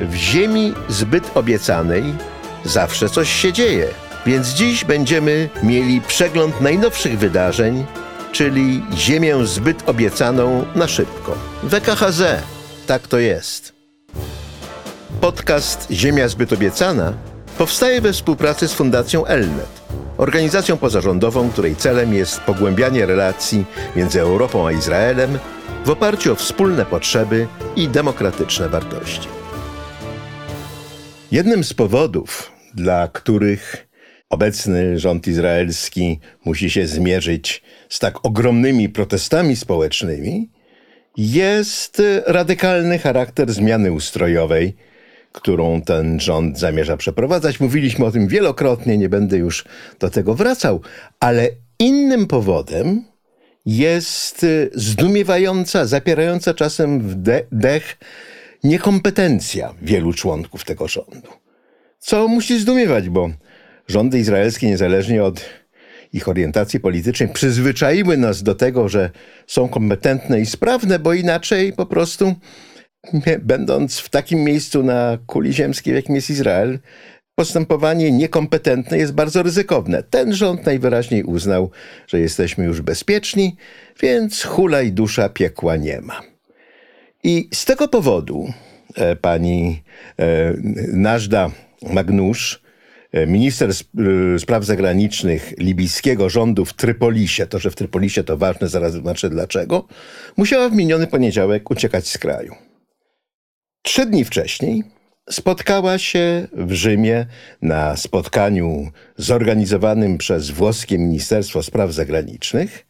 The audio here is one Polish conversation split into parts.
W ziemi zbyt obiecanej zawsze coś się dzieje, więc dziś będziemy mieli przegląd najnowszych wydarzeń, czyli ziemię zbyt obiecaną na szybko. WKHZ, tak to jest. Podcast Ziemia zbyt obiecana powstaje we współpracy z Fundacją Elnet, organizacją pozarządową, której celem jest pogłębianie relacji między Europą a Izraelem w oparciu o wspólne potrzeby i demokratyczne wartości. Jednym z powodów, dla których obecny rząd izraelski musi się zmierzyć z tak ogromnymi protestami społecznymi, jest radykalny charakter zmiany ustrojowej, którą ten rząd zamierza przeprowadzać. Mówiliśmy o tym wielokrotnie, nie będę już do tego wracał, ale innym powodem jest zdumiewająca, zapierająca czasem w dech niekompetencja wielu członków tego rządu. Co musi zdumiewać, bo rządy izraelskie, niezależnie od ich orientacji politycznej, przyzwyczaiły nas do tego, że są kompetentne i sprawne, bo inaczej po prostu, będąc w takim miejscu na kuli ziemskiej, jakim jest Izrael, postępowanie niekompetentne jest bardzo ryzykowne. Ten rząd najwyraźniej uznał, że jesteśmy już bezpieczni, więc hula i dusza piekła nie ma. I z tego powodu e, pani e, Nażda Magnusz, e, minister spraw zagranicznych libijskiego rządu w Trypolisie, to, że w Trypolisie to ważne, zaraz zobaczę dlaczego, musiała w miniony poniedziałek uciekać z kraju. Trzy dni wcześniej spotkała się w Rzymie na spotkaniu zorganizowanym przez włoskie Ministerstwo Spraw Zagranicznych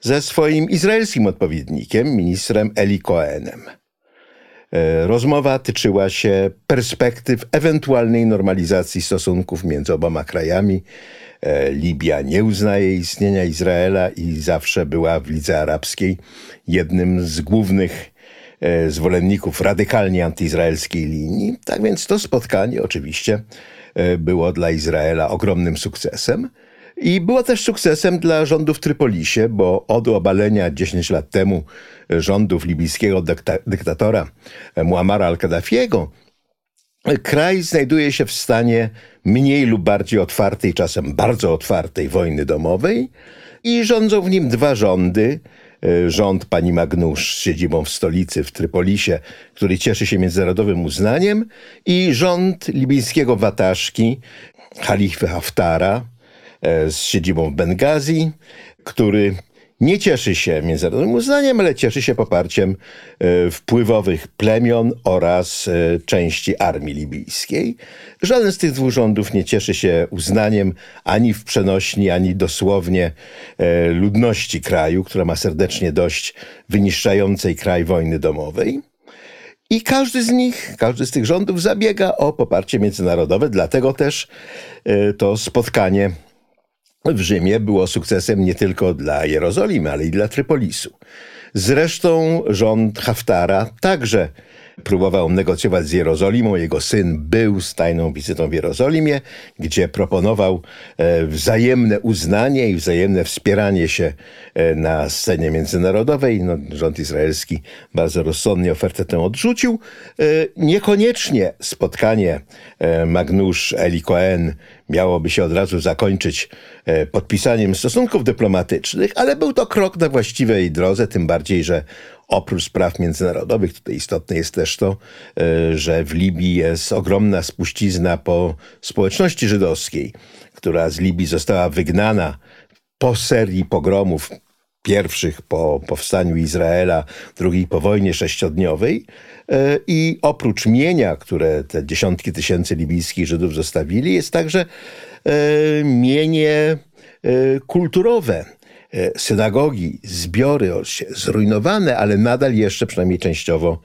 ze swoim izraelskim odpowiednikiem, ministrem Eli Cohenem. E, rozmowa tyczyła się perspektyw ewentualnej normalizacji stosunków między oboma krajami. E, Libia nie uznaje istnienia Izraela i zawsze była w Lidze Arabskiej jednym z głównych e, zwolenników radykalnie antyizraelskiej linii. Tak więc to spotkanie oczywiście było dla Izraela ogromnym sukcesem. I było też sukcesem dla rządu w Trypolisie, bo od obalenia 10 lat temu rządów libijskiego dykta dyktatora Muammara al-Kaddafiego kraj znajduje się w stanie mniej lub bardziej otwartej, czasem bardzo otwartej wojny domowej i rządzą w nim dwa rządy. Rząd pani Magnusz z siedzibą w stolicy w Trypolisie, który cieszy się międzynarodowym uznaniem i rząd libijskiego Wataszki, Halify Haftara, z siedzibą w Bengazi, który nie cieszy się międzynarodowym uznaniem, ale cieszy się poparciem e, wpływowych plemion oraz e, części armii libijskiej. Żaden z tych dwóch rządów nie cieszy się uznaniem ani w przenośni, ani dosłownie ludności kraju, która ma serdecznie dość wyniszczającej kraj wojny domowej. I każdy z nich, każdy z tych rządów zabiega o poparcie międzynarodowe, dlatego też to spotkanie w Rzymie było sukcesem nie tylko dla Jerozolimy, ale i dla Trypolisu. Zresztą rząd Haftara także próbował negocjować z Jerozolimą. Jego syn był z tajną wizytą w Jerozolimie, gdzie proponował e, wzajemne uznanie i wzajemne wspieranie się e, na scenie międzynarodowej. No, rząd izraelski bardzo rozsądnie ofertę tę odrzucił. E, niekoniecznie spotkanie Magnusz Eli Cohen miałoby się od razu zakończyć podpisaniem stosunków dyplomatycznych, ale był to krok na właściwej drodze, tym bardziej, że Oprócz spraw międzynarodowych, tutaj istotne jest też to, e, że w Libii jest ogromna spuścizna po społeczności żydowskiej, która z Libii została wygnana po serii pogromów pierwszych po powstaniu Izraela, drugiej po wojnie sześciodniowej. E, I oprócz mienia, które te dziesiątki tysięcy libijskich Żydów zostawili, jest także e, mienie kulturowe synagogi, zbiory zrujnowane, ale nadal jeszcze przynajmniej częściowo,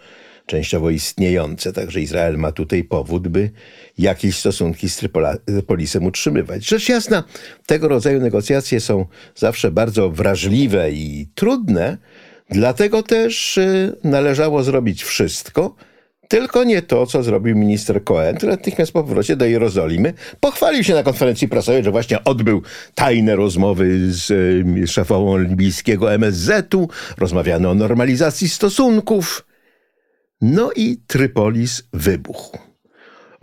częściowo istniejące. Także Izrael ma tutaj powód, by jakieś stosunki z Trypolisem utrzymywać. Rzecz jasna, tego rodzaju negocjacje są zawsze bardzo wrażliwe i trudne, dlatego też e, należało zrobić wszystko, tylko nie to, co zrobił minister Cohen, który natychmiast po powrocie do Jerozolimy pochwalił się na konferencji prasowej, że właśnie odbył tajne rozmowy z y, szefową libijskiego MSZ-u, rozmawiano o normalizacji stosunków. No i Trypolis wybuchł.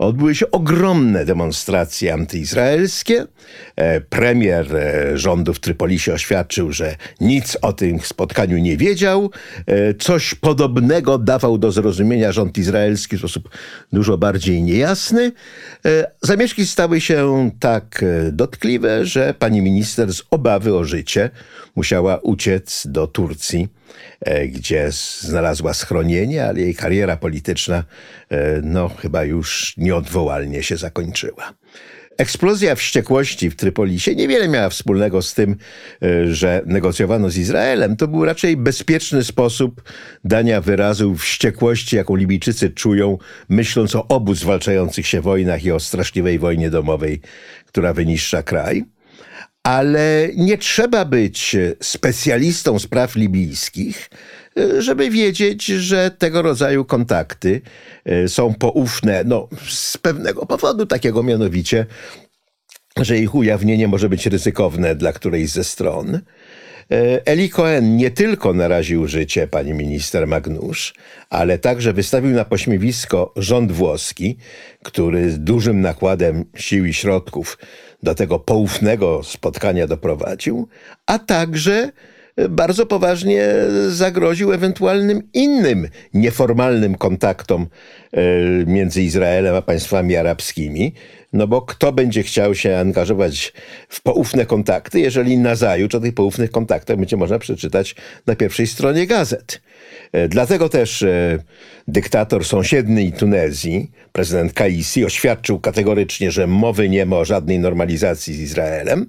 Odbyły się ogromne demonstracje antyizraelskie. E, premier e, rządu w Trypolisie oświadczył, że nic o tym spotkaniu nie wiedział. E, coś podobnego dawał do zrozumienia rząd izraelski w sposób dużo bardziej niejasny. Zamieszki stały się tak dotkliwe, że pani minister z obawy o życie musiała uciec do Turcji gdzie znalazła schronienie, ale jej kariera polityczna e, no chyba już nieodwołalnie się zakończyła. Eksplozja wściekłości w Trypolisie niewiele miała wspólnego z tym, e, że negocjowano z Izraelem. To był raczej bezpieczny sposób dania wyrazu wściekłości, jaką Libijczycy czują, myśląc o obu zwalczających się wojnach i o straszliwej wojnie domowej, która wyniszcza kraj ale nie trzeba być specjalistą spraw libijskich, żeby wiedzieć, że tego rodzaju kontakty e, są poufne, no, z pewnego powodu, takiego mianowicie, że ich ujawnienie może być ryzykowne dla którejś ze stron. E, Eli Cohen nie tylko naraził życie pani minister Magnusz, ale także wystawił na pośmiewisko rząd włoski, który z dużym nakładem sił i środków do tego poufnego spotkania doprowadził, a także bardzo poważnie zagroził ewentualnym innym nieformalnym kontaktom e, między Izraelem a państwami arabskimi. No bo kto będzie chciał się angażować w poufne kontakty, jeżeli na zajutrz o tych poufnych kontaktach będzie można przeczytać na pierwszej stronie gazet. E, dlatego też e, dyktator sąsiedniej Tunezji, prezydent Kaisi, oświadczył kategorycznie, że mowy nie ma o żadnej normalizacji z Izraelem.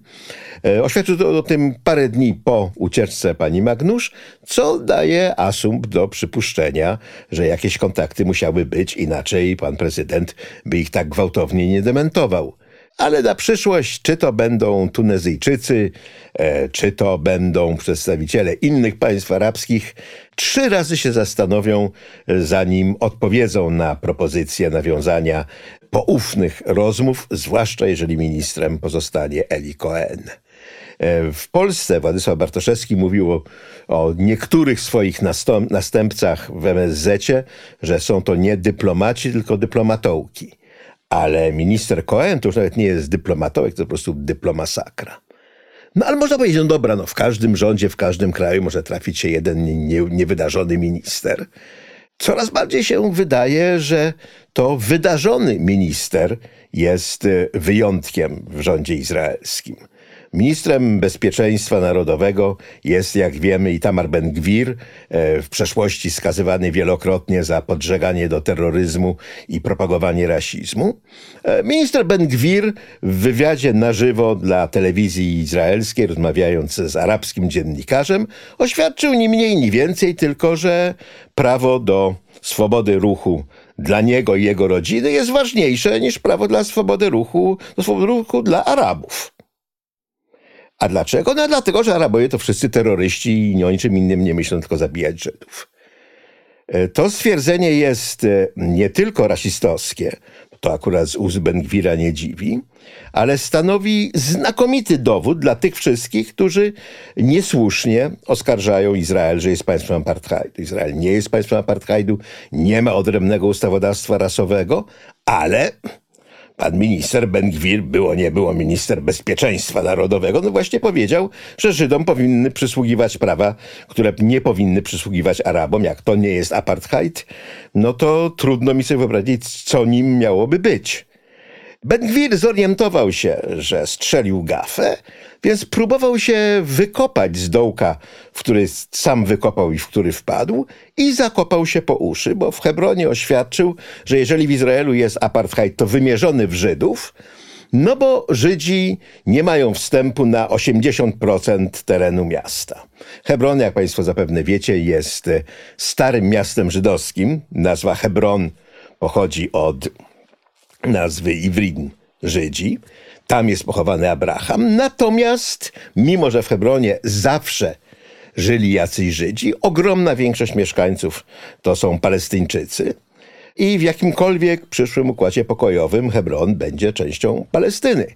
E, oświadczył to o tym parę dni po ucieczce pani Magnusz, co daje asumpt do przypuszczenia, że jakieś kontakty musiały być, inaczej pan prezydent by ich tak gwałtownie nie dementował ale na przyszłość, czy to będą Tunezyjczycy, e, czy to będą przedstawiciele innych państw arabskich, trzy razy się zastanowią, e, zanim odpowiedzą na propozycję nawiązania poufnych rozmów, zwłaszcza jeżeli ministrem pozostanie Eli Cohen. E, w Polsce Władysław Bartoszewski mówił o, o niektórych swoich następcach w MSZ, że są to nie dyplomaci, tylko dyplomatołki. Ale minister Cohen to już nawet nie jest dyplomatołek, to po prostu dyplomasakra. No ale można powiedzieć, no dobra, no w każdym rządzie, w każdym kraju może trafić się jeden nie, niewydarzony minister. Coraz bardziej się wydaje, że to wydarzony minister jest y, wyjątkiem w rządzie izraelskim. Ministrem Bezpieczeństwa Narodowego jest, jak wiemy, Itamar Ben-Gwir, e, w przeszłości skazywany wielokrotnie za podżeganie do terroryzmu i propagowanie rasizmu. E, minister Ben-Gwir w wywiadzie na żywo dla telewizji izraelskiej, rozmawiając z arabskim dziennikarzem, oświadczył ni mniej, ni więcej, tylko że prawo do swobody ruchu dla niego i jego rodziny jest ważniejsze niż prawo dla swobody ruchu, do swobody ruchu dla Arabów. A dlaczego? No dlatego, że Arabowie to wszyscy terroryści i o niczym innym nie myślą, tylko zabijać Żydów. E, to stwierdzenie jest e, nie tylko rasistowskie, to akurat z ust Ben-Gwira nie dziwi, ale stanowi znakomity dowód dla tych wszystkich, którzy niesłusznie oskarżają Izrael, że jest państwem apartheidu. Izrael nie jest państwem apartheidu, nie ma odrębnego ustawodawstwa rasowego, ale Pan minister Ben-Gwir, było nie było minister bezpieczeństwa narodowego, no właśnie powiedział, że Żydom powinny przysługiwać prawa, które nie powinny przysługiwać Arabom. Jak to nie jest apartheid, no to trudno mi sobie wyobrazić, co nim miałoby być. Ben-Gwir zorientował się, że strzelił gafę, więc próbował się wykopać z dołka, w który sam wykopał i w który wpadł i zakopał się po uszy, bo w Hebronie oświadczył, że jeżeli w Izraelu jest apartheid, to wymierzony w Żydów, no bo Żydzi nie mają wstępu na 80% terenu miasta. Hebron, jak Państwo zapewne wiecie, jest starym miastem żydowskim. Nazwa Hebron pochodzi od nazwy Iwrin Żydzi. Tam jest pochowany Abraham. Natomiast, mimo że w Hebronie zawsze żyli jacyś Żydzi, ogromna większość mieszkańców to są Palestyńczycy. I w jakimkolwiek przyszłym układzie pokojowym Hebron będzie częścią Palestyny.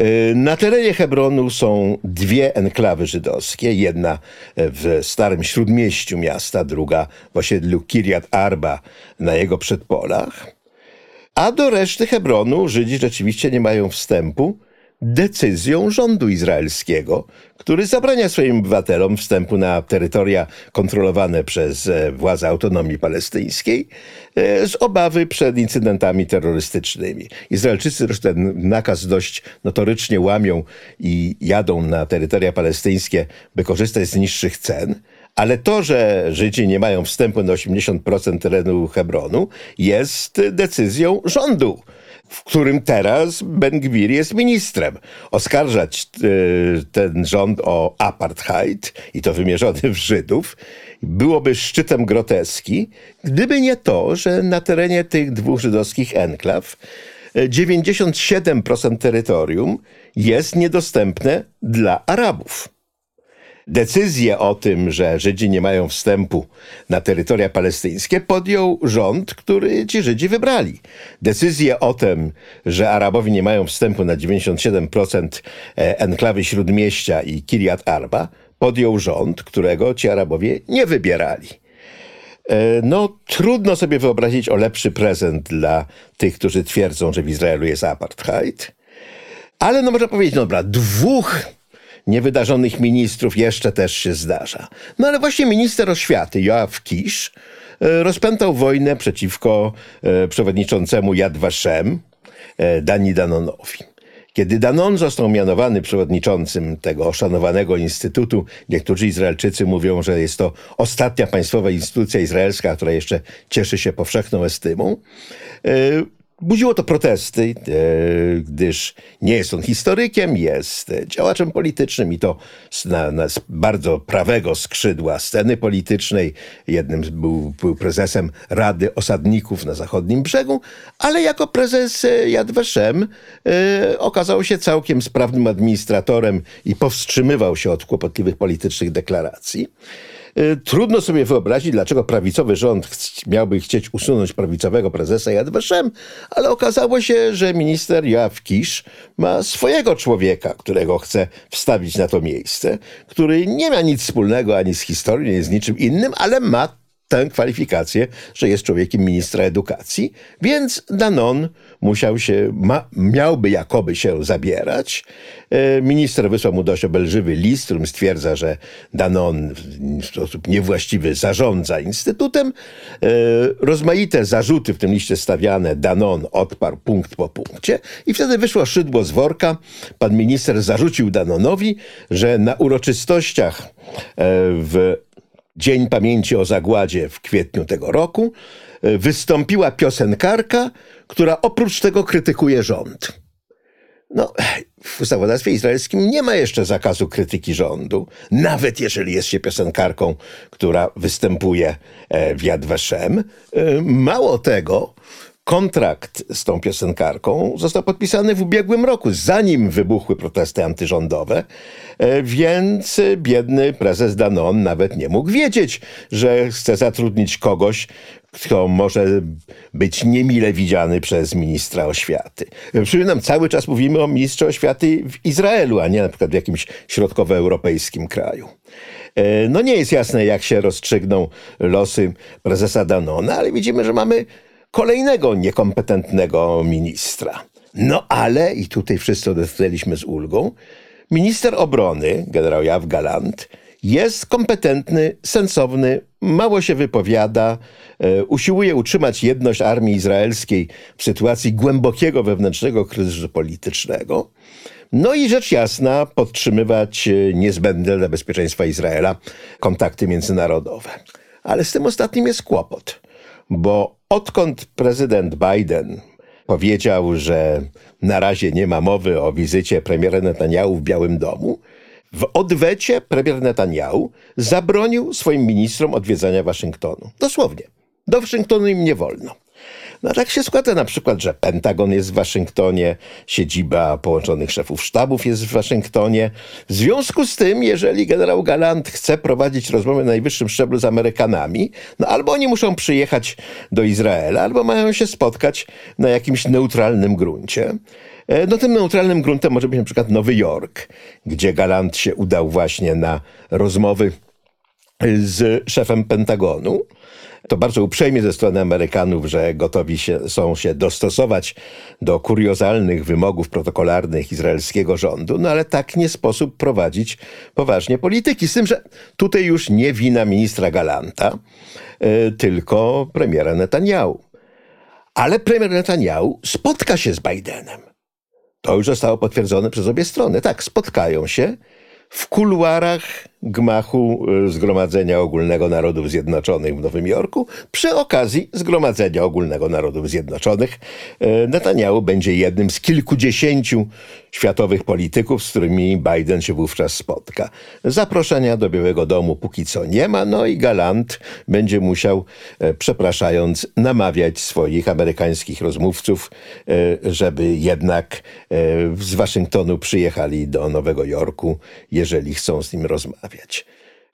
Y, na terenie Hebronu są dwie enklawy żydowskie. Jedna w starym śródmieściu miasta, druga w osiedlu Kiriat Arba na jego przedpolach. A do reszty Hebronu Żydzi rzeczywiście nie mają wstępu decyzją rządu izraelskiego, który zabrania swoim obywatelom wstępu na terytoria kontrolowane przez e, władze autonomii palestyńskiej e, z obawy przed incydentami terrorystycznymi. Izraelczycy zresztą ten nakaz dość notorycznie łamią i jadą na terytoria palestyńskie, by korzystać z niższych cen. Ale to, że Żydzi nie mają wstępu na 80% terenu Hebronu, jest decyzją rządu w którym teraz Ben Gwir jest ministrem. Oskarżać y, ten rząd o apartheid i to wymierzony w Żydów byłoby szczytem groteski, gdyby nie to, że na terenie tych dwóch żydowskich enklaw 97% terytorium jest niedostępne dla Arabów. Decyzję o tym, że Żydzi nie mają wstępu na terytoria palestyńskie, podjął rząd, który ci Żydzi wybrali. Decyzję o tym, że Arabowie nie mają wstępu na 97% e, enklawy Śródmieścia i Kiriat Arba, podjął rząd, którego ci Arabowie nie wybierali. E, no, trudno sobie wyobrazić o lepszy prezent dla tych, którzy twierdzą, że w Izraelu jest apartheid. Ale no można powiedzieć, no dobra, dwóch niewydarzonych ministrów jeszcze też się zdarza. No ale właśnie minister oświaty Joachim Kisz e, rozpętał wojnę przeciwko e, przewodniczącemu Yad Vashem, e, Dani Danonowi. Kiedy Danon został mianowany przewodniczącym tego oszanowanego instytutu, niektórzy Izraelczycy mówią, że jest to ostatnia państwowa instytucja izraelska, która jeszcze cieszy się powszechną estymą. Budziło to protesty, e, gdyż nie jest on historykiem, jest działaczem politycznym i to na, na bardzo prawego skrzydła sceny politycznej. Jednym był, był prezesem Rady Osadników na Zachodnim Brzegu, ale jako prezes Yad Vashem e, okazał się całkiem sprawnym administratorem i powstrzymywał się od kłopotliwych politycznych deklaracji. Y, trudno sobie wyobrazić, dlaczego prawicowy rząd miałby chcieć usunąć prawicowego prezesa Yad Vashem, ale okazało się, że minister Joachim Kisz ma swojego człowieka, którego chce wstawić na to miejsce, który nie ma nic wspólnego ani z historią, ani z niczym innym, ale ma tę kwalifikację, że jest człowiekiem ministra edukacji, więc Danon musiał się, ma, miałby jakoby się zabierać. E, minister wysłał mu dość obelżywy list, którym stwierdza, że Danon w sposób niewłaściwy zarządza instytutem. E, rozmaite zarzuty w tym liście stawiane Danon odparł punkt po punkcie i wtedy wyszło szydło z worka. Pan minister zarzucił Danonowi, że na uroczystościach e, w Dzień Pamięci o Zagładzie w kwietniu tego roku, e, wystąpiła piosenkarka, która oprócz tego krytykuje rząd. No, w ustawodawstwie izraelskim nie ma jeszcze zakazu krytyki rządu, nawet jeżeli jest się piosenkarką, która występuje e, w Yad Vashem. E, mało tego, kontrakt z tą piosenkarką został podpisany w ubiegłym roku, zanim wybuchły protesty antyrządowe, e, więc biedny prezes Danon nawet nie mógł wiedzieć, że chce zatrudnić kogoś, kto może być niemile widziany przez ministra oświaty. Przypominam, cały czas mówimy o ministrze oświaty w Izraelu, a nie na przykład w jakimś środkowoeuropejskim kraju. E, no nie jest jasne, jak się rozstrzygną losy prezesa Danona, ale widzimy, że mamy kolejnego niekompetentnego ministra. No ale, i tutaj wszyscy odetchnęliśmy z ulgą, minister obrony, generał Jaw Galant, jest kompetentny, sensowny, mało się wypowiada, e, usiłuje utrzymać jedność armii izraelskiej w sytuacji głębokiego wewnętrznego kryzysu politycznego. No i rzecz jasna, podtrzymywać e, niezbędne dla bezpieczeństwa Izraela kontakty międzynarodowe. Ale z tym ostatnim jest kłopot, bo Odkąd prezydent Biden powiedział, że na razie nie ma mowy o wizycie premiera Netanyahu w Białym Domu, w odwecie premier Netanyahu zabronił swoim ministrom odwiedzania Waszyngtonu. Dosłownie. Do Waszyngtonu im nie wolno. No tak się składa na przykład, że Pentagon jest w Waszyngtonie, siedziba połączonych szefów sztabów jest w Waszyngtonie. W związku z tym, jeżeli generał Galant chce prowadzić rozmowy na najwyższym szczeblu z Amerykanami, no albo oni muszą przyjechać do Izraela, albo mają się spotkać na jakimś neutralnym gruncie. E, no tym neutralnym gruntem może być na przykład Nowy Jork, gdzie Galant się udał właśnie na rozmowy z szefem Pentagonu. To bardzo uprzejmie ze strony Amerykanów, że gotowi się, są się dostosować do kuriozalnych wymogów protokolarnych izraelskiego rządu, no ale tak nie sposób prowadzić poważnie polityki. Z tym, że tutaj już nie wina ministra Galanta, yy, tylko premiera Netanyahu. Ale premier Netanyahu spotka się z Bidenem. To już zostało potwierdzone przez obie strony. Tak, spotkają się w kuluarach gmachu y, Zgromadzenia Ogólnego Narodów Zjednoczonych w Nowym Jorku przy okazji Zgromadzenia Ogólnego Narodów Zjednoczonych. Y, Netanyahu będzie jednym z kilkudziesięciu światowych polityków, z którymi Biden się wówczas spotka. Zaproszenia do Białego Domu póki co nie ma, no i Galant będzie musiał, e, przepraszając, namawiać swoich amerykańskich rozmówców, e, żeby jednak e, z Waszyngtonu przyjechali do Nowego Jorku, jeżeli chcą z nim rozmawiać.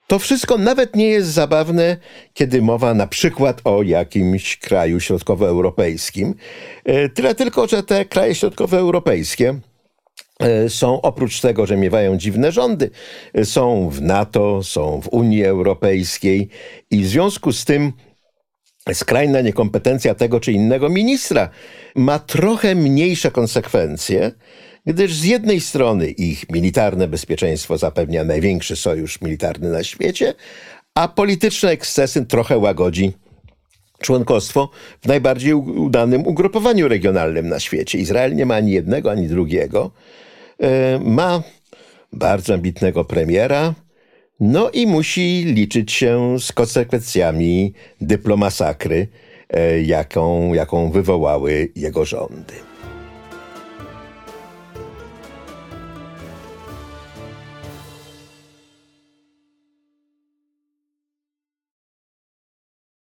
To wszystko nawet nie jest zabawne, kiedy mowa na przykład o jakimś kraju środkowoeuropejskim. Tyle tylko, że te kraje środkowoeuropejskie E, są oprócz tego, że miewają dziwne rządy, e, są w NATO, są w Unii Europejskiej i w związku z tym skrajna niekompetencja tego czy innego ministra ma trochę mniejsze konsekwencje, gdyż z jednej strony ich militarne bezpieczeństwo zapewnia największy sojusz militarny na świecie, a polityczne ekscesy trochę łagodzi członkostwo w najbardziej udanym ugrupowaniu regionalnym na świecie. Izrael nie ma ani jednego, ani drugiego. E, ma bardzo ambitnego premiera, no i musi liczyć się z konsekwencjami dyplomasakry, e, jaką, jaką wywołały jego rządy.